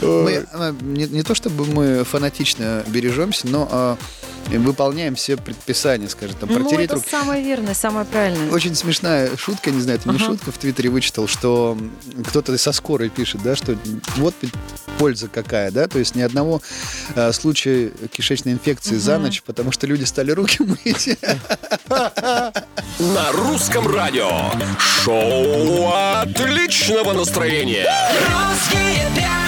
Speaker 8: Мы, э, не, не то чтобы мы фанатично бережемся, но э, выполняем все предписания, скажем, там,
Speaker 5: Ну,
Speaker 8: протереть
Speaker 5: это
Speaker 8: руки.
Speaker 5: самое верное, самое правильное.
Speaker 8: Очень смешная шутка, не знаю, это не шутка, в Твиттере вычитал, что кто-то со скорой пишет, да, что вот польза какая, да, то есть ни одного э, случая кишечной инфекции за ночь, потому что люди стали руки <laughs> мыть.
Speaker 1: На русском радио. Шоу отличного настроения.
Speaker 2: Русские перцы.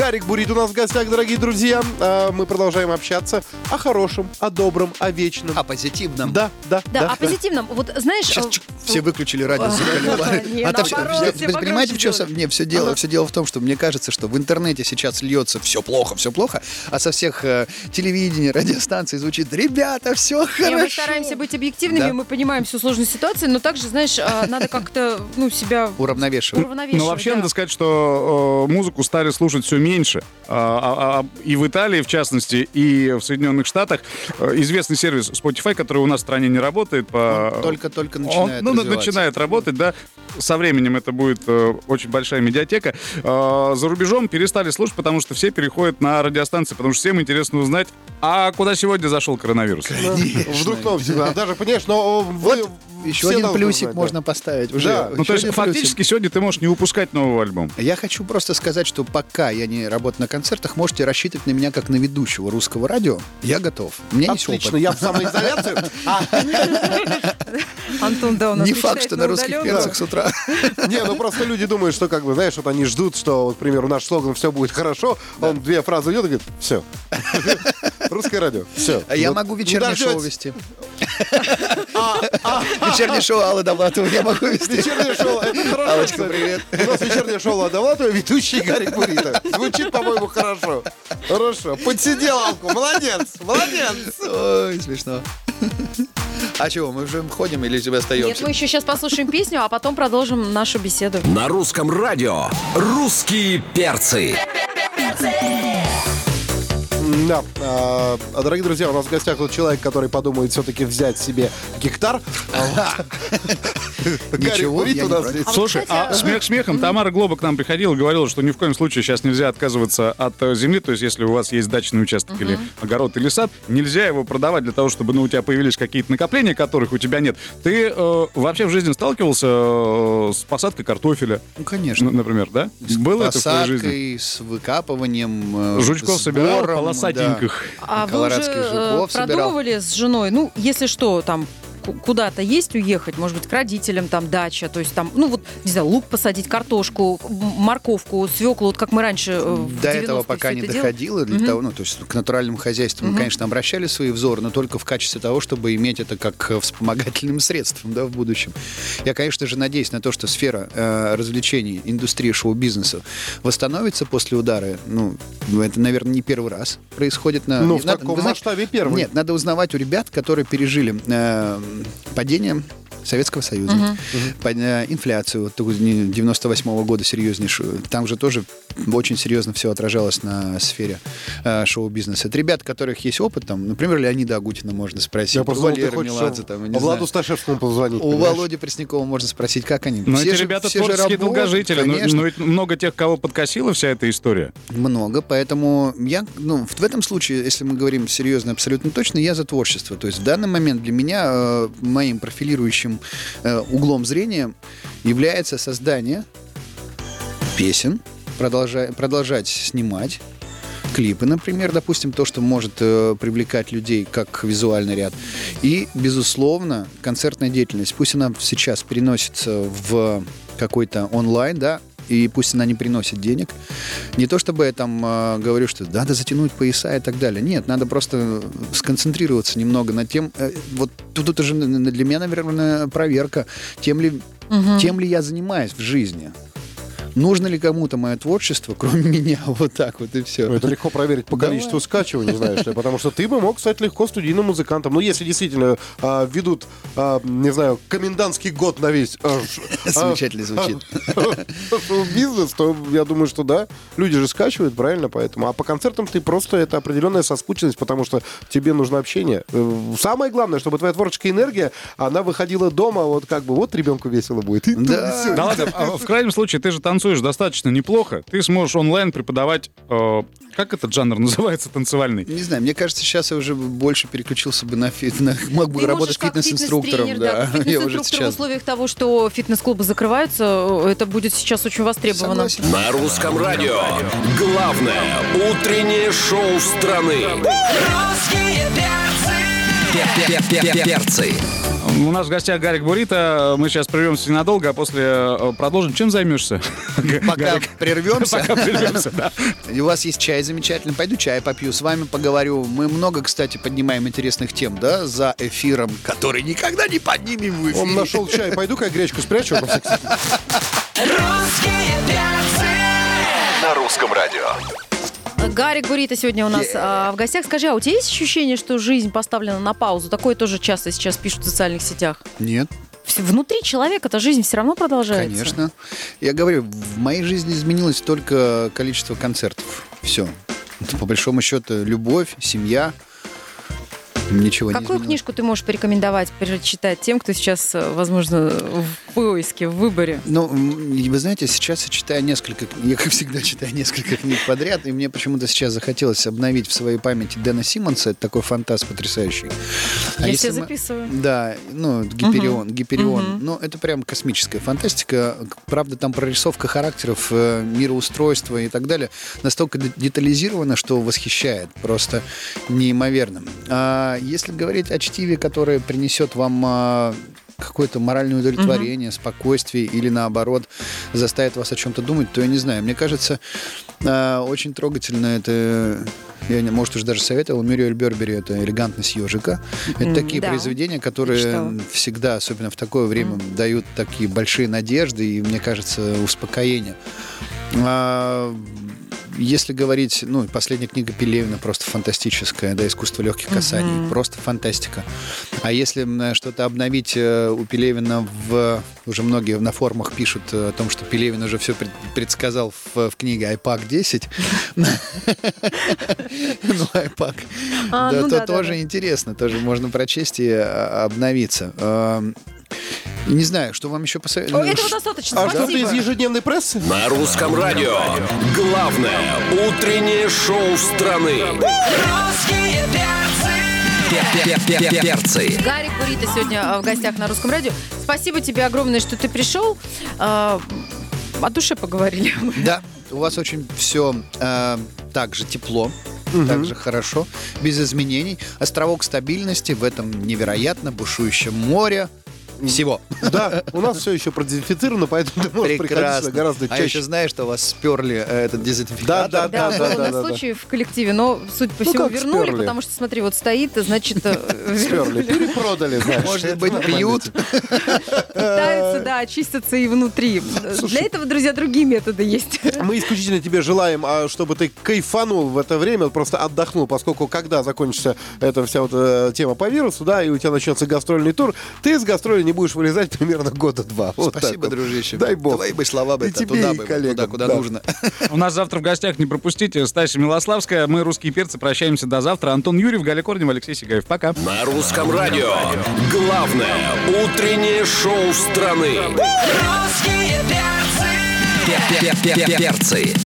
Speaker 3: Гарик Бурит у нас в гостях, дорогие друзья. А, Мы продолжаем общаться о хорошем, о добром, о вечном.
Speaker 8: О позитивном.
Speaker 3: Да, да,
Speaker 5: Да,
Speaker 3: да.
Speaker 5: о позитивном. Вот знаешь...
Speaker 8: Сейчас все выключили радио, <laughs> заколебали. А Понимаете, в чем не, все дело, все дело в том, что мне кажется, что в интернете сейчас льется все плохо, все плохо, а со всех э, телевидений, <laughs> радиостанций звучит, ребята, все хорошо.
Speaker 5: мы стараемся быть объективными, мы понимаем всю сложность ситуации, но также, знаешь, а, надо как-то, ну, себя
Speaker 8: Уравновешивать.
Speaker 4: Ну, вообще, надо сказать, что э, музыку стали слушать все меньше. А, и в Италии, в частности, и в Соединенных Штатах э, известный сервис Spotify, который у нас в стране не работает. По...
Speaker 8: Только-только
Speaker 4: Он,
Speaker 8: начинает
Speaker 4: ну. Начинает работать, да. Со временем это будет э, очень большая медиатека. Э, за рубежом перестали слушать, потому что все переходят на радиостанции, потому что всем интересно узнать, а куда сегодня зашел коронавирус.
Speaker 3: Вдруг новости. всегда. Даже, понимаешь, но вы
Speaker 8: Еще
Speaker 3: все
Speaker 8: один плюсик
Speaker 3: да.
Speaker 8: можно поставить. Уже.
Speaker 3: Да.
Speaker 4: Ну, то есть, фактически,
Speaker 8: плюсик.
Speaker 4: сегодня ты можешь не выпускать новый альбом.
Speaker 8: Я хочу просто сказать, что пока я не работаю на концертах, можете рассчитывать на меня как на ведущего русского радио. Я готов. У меня есть
Speaker 3: Отлично,
Speaker 8: опыт.
Speaker 3: я в самоизоляции. <laughs> А,
Speaker 5: Антон, да, у нас
Speaker 8: Не факт, что на русских перцах с утра. <laughs>
Speaker 3: Не, ну просто люди думают, что как бы, знаешь, вот они ждут, что, вот, к примеру, наш слоган «Все будет хорошо», он две фразы идет и говорит «Все». <laughs> Русское радио. Все.
Speaker 8: А я могу вечернее шоу вести. Вечернее шоу Аллы Довлатовой я могу вести.
Speaker 3: Вечернее шоу. Это хорошо,
Speaker 8: Аллочка, привет.
Speaker 3: У нас вечернее шоу Адавлатова, ведущий Гарик Бурита. Звучит, по-моему, хорошо. Хорошо. Подсидел Алку. Молодец. Молодец.
Speaker 8: Ой, смешно. А чего, мы уже ходим или тебе
Speaker 5: Нет,
Speaker 8: остаемся?
Speaker 5: мы еще сейчас послушаем песню, а потом продолжим нашу беседу.
Speaker 1: На русском радио. Русские перцы.
Speaker 3: Да. А, Дорогие друзья, у нас в гостях тут человек, который подумает все-таки взять себе гектар. <laughs>
Speaker 8: Ничего, я не
Speaker 3: здесь.
Speaker 4: Слушай, а смех смехом, Тамара Глоба к нам приходила, говорила, что ни в коем случае сейчас нельзя отказываться от э, земли. То есть, если у вас есть дачный участок или огород или сад, нельзя его продавать для того, чтобы ну, у тебя появились какие-то накопления, которых у тебя нет. Ты э, вообще в жизни сталкивался э, с посадкой картофеля,
Speaker 8: Ну, конечно.
Speaker 4: например, да? Было это в твоей жизни?
Speaker 8: Посадкой, с выкапыванием,
Speaker 4: Жучков собирал,
Speaker 8: сбором,
Speaker 4: полосатеньких.
Speaker 5: А вы уже э,
Speaker 8: жуков собирал.
Speaker 5: продумывали с женой, ну, если что, там, куда-то есть уехать, может быть, к родителям, там, дача, то есть там, ну, вот, не знаю, лук посадить, картошку, морковку, свеклу, вот как мы раньше э, в
Speaker 8: До этого
Speaker 5: 90-е
Speaker 8: пока не
Speaker 5: это делали.
Speaker 8: доходило, для того, ну, то есть к натуральному хозяйству мы, конечно, обращали свои взоры, но только в качестве того, чтобы иметь это как э, вспомогательным <laughs> средством, да, в будущем. Я, конечно же, надеюсь на то, что сфера э, развлечений, индустрия шоу-бизнеса восстановится после удара. Ну, это, наверное, не первый раз происходит. На,
Speaker 3: Ну, в
Speaker 8: надо-
Speaker 3: таком масштабе первый.
Speaker 8: Нет, надо узнавать у ребят, которые пережили э, падение Советского Союза, под- э, инфляцию вот такую не- 98 года серьезнейшую. Там же тоже очень серьезно все отражалось на сфере э, шоу-бизнеса. Это ребят, у которых есть опыт, там, например, Леонида Агутина можно спросить,
Speaker 3: Я
Speaker 8: у
Speaker 3: просто думал, ты
Speaker 8: Валеры
Speaker 3: хочешь
Speaker 8: Меладзе, там, я не
Speaker 3: Владу. Сташевскому позвонить.
Speaker 8: У
Speaker 3: понимаешь?
Speaker 8: Володи Преснякова можно спросить, как они.
Speaker 4: Но
Speaker 8: Все
Speaker 4: эти
Speaker 8: же-
Speaker 4: ребята
Speaker 8: все же
Speaker 4: творческие
Speaker 8: работают,
Speaker 4: долгожители. Ну,
Speaker 8: конечно.
Speaker 4: но ведь много тех, кого подкосила вся эта история.
Speaker 8: Много, поэтому я, ну, в, в этом случае, если мы говорим серьезно, абсолютно точно, я за творчество. То есть в данный момент для меня э, моим профилирующим э, углом зрения является создание песен, продолжа- продолжать снимать клипы, например, допустим, то, что может э, привлекать людей как визуальный ряд. И, безусловно, концертная деятельность. Пусть она сейчас переносится в какой-то онлайн, да, и пусть она не приносит денег. Не то чтобы я там э, говорю, что надо затянуть пояса и так далее. Нет, надо просто сконцентрироваться немного над тем. э, вот тут это же для меня, наверное, проверка, тем ли, тем ли я занимаюсь в жизни. Нужно ли кому-то мое творчество, кроме <laughs> меня, вот так вот и все.
Speaker 3: Ну, Это легко проверить по количеству скачиваний, знаешь ли, потому что ты бы мог стать легко студийным музыкантом. Ну, если действительно а, ведут, а, не знаю, комендантский год на весь а, а,
Speaker 8: Замечательно звучит. <laughs>
Speaker 3: шоу-бизнес, то я думаю, что да. Люди же скачивают, правильно, поэтому. А по концертам ты просто, это определенная соскученность, потому что тебе нужно общение. Э, Самое главное, чтобы твоя творческая энергия, она выходила дома, вот как бы, вот ребенку весело будет.
Speaker 8: Да.
Speaker 4: ладно, а в крайнем случае ты же танцуешь достаточно неплохо. Ты сможешь онлайн преподавать, э, как этот жанр <laughs> называется, танцевальный?
Speaker 8: Не знаю, мне кажется, сейчас я уже больше переключился бы на фит, на- <laughs> мог бы
Speaker 5: Ты
Speaker 8: работать фитнес-инструктором,
Speaker 5: фитнес-тренер,
Speaker 8: да. <laughs> уже
Speaker 5: фитнес-инструктор в
Speaker 8: сейчас.
Speaker 5: условиях того, что фитнес-клубы закрываются, это будет сейчас очень востребовано.
Speaker 8: Согласен.
Speaker 1: На русском радио. Главное утреннее шоу страны.
Speaker 2: Русские перцы.
Speaker 1: Перцы.
Speaker 4: У нас в гостях Гарик Burito. Мы сейчас прервемся ненадолго, а после э, продолжим. Чем займешься?
Speaker 8: Пока
Speaker 4: Гарик?
Speaker 8: прервемся,
Speaker 4: Пока прервемся, <laughs> да.
Speaker 8: у вас есть чай замечательный, пойду чай попью, с вами поговорю. Мы много, кстати, поднимаем интересных тем, да, за эфиром, который никогда не поднимем в эфире.
Speaker 3: Он нашел чай, пойду-ка я гречку спрячу.
Speaker 2: Русские перцы.
Speaker 7: На русском радио.
Speaker 5: Гарик Бурита сегодня у нас а, в гостях. Скажи, а у тебя есть ощущение, что жизнь поставлена на паузу? Такое тоже часто сейчас пишут в социальных сетях.
Speaker 8: Нет,
Speaker 5: Внутри человека-то жизнь все равно продолжается.
Speaker 8: конечно. Я говорю, в моей жизни изменилось только количество концертов. Все. По большому счету, любовь, семья. Ничего не
Speaker 5: Какую
Speaker 8: изменилось.
Speaker 5: книжку ты можешь порекомендовать прочитать тем, кто сейчас, э, возможно, в поиске, в выборе?
Speaker 8: Ну, вы знаете, сейчас я читаю несколько, я как всегда <laughs> читаю несколько книг подряд, и мне почему-то сейчас захотелось обновить в своей памяти Дэна Симмонса, это такой фантаст потрясающий. А
Speaker 5: Я себе
Speaker 8: мы-
Speaker 5: записываю.
Speaker 8: Да, ну, Гиперион, Гиперион.
Speaker 5: Мгм.
Speaker 8: Ну, это прям космическая фантастика. Правда, там прорисовка характеров, э, мироустройства и так далее настолько де- детализировано, что восхищает просто неимоверно. А если говорить о чтиве, которое принесет вам а, какое-то моральное удовлетворение, спокойствие или наоборот заставит вас о чем-то думать, то я не знаю. Мне кажется, а, очень трогательно это я, может, уже даже советовал, Мюриэль Бербери, это «Элегантность ежика». Это такие
Speaker 5: да.
Speaker 8: произведения, которые всегда, особенно в такое время, дают такие большие надежды и, мне кажется, успокоение. А, если говорить, ну, последняя книга Пелевина просто фантастическая, да, «Искусство легких касаний», просто фантастика. А если м, что-то обновить э, у Пелевина в... Уже многие на форумах пишут э, о том, что Пелевин уже все предсказал в, в книге «Айпак 10». <laughs> Ну, «Айпак».
Speaker 5: А,
Speaker 8: Да,
Speaker 5: ну
Speaker 8: то тоже интересно, тоже можно прочесть и а, обновиться. Не знаю, что вам еще посоветовать.
Speaker 5: этого достаточно,
Speaker 3: А что-то из ежедневной прессы?
Speaker 1: На русском радио. Главное утреннее шоу страны.
Speaker 2: Русские перцы.
Speaker 1: Перцы.
Speaker 5: Гарик Бурита сегодня а, в гостях на Русском радио. Спасибо тебе огромное, что ты пришел. А, О душе поговорили. <laughs>
Speaker 8: Да, у вас очень все так же тепло, так же хорошо, без изменений. Островок стабильности в этом невероятно бушующем море. Всего.
Speaker 3: Да, у нас все еще продезинфицировано, поэтому ты можешь
Speaker 8: Прекрасно.
Speaker 3: гораздо
Speaker 8: А еще
Speaker 3: чаще.
Speaker 8: знаешь, что вас сперли э, этот дезинфикатор.
Speaker 3: Да,
Speaker 5: Да,
Speaker 3: да,
Speaker 5: было
Speaker 3: да,
Speaker 5: на
Speaker 3: да, да.
Speaker 5: случай в коллективе, но, судя по
Speaker 3: Ну,
Speaker 5: всему, вернули, потому что, смотри, вот стоит, значит, э, <laughs>
Speaker 3: Сперли, перепродали, знаешь.
Speaker 8: Может быть, пьют.
Speaker 5: Пытаются, да, очиститься и внутри. Для этого, друзья, другие методы есть.
Speaker 3: Мы исключительно тебе желаем, а, чтобы ты кайфанул в это время, просто отдохнул, поскольку когда закончится эта вся вот э, тема по вирусу, да, и у тебя начнется гастрольный тур, ты с гастроли не будешь вылезать примерно года два. Вот
Speaker 8: Спасибо,
Speaker 3: вот.
Speaker 8: дружище.
Speaker 3: Дай бог.
Speaker 8: Твои бы слова бы
Speaker 3: И
Speaker 8: это
Speaker 3: тебе,
Speaker 8: туда
Speaker 3: и
Speaker 8: бы,
Speaker 3: коллегам,
Speaker 8: туда, куда
Speaker 3: да.
Speaker 8: нужно.
Speaker 4: У нас завтра в гостях, не пропустите, Стасия Милославская. Мы, русские перцы, прощаемся до завтра. Антон Юрьев, Галя Корнева, Алексей Сигаев. Пока.
Speaker 1: На русском радио. Главное утреннее шоу страны.
Speaker 2: Русские перцы.
Speaker 1: Перцы.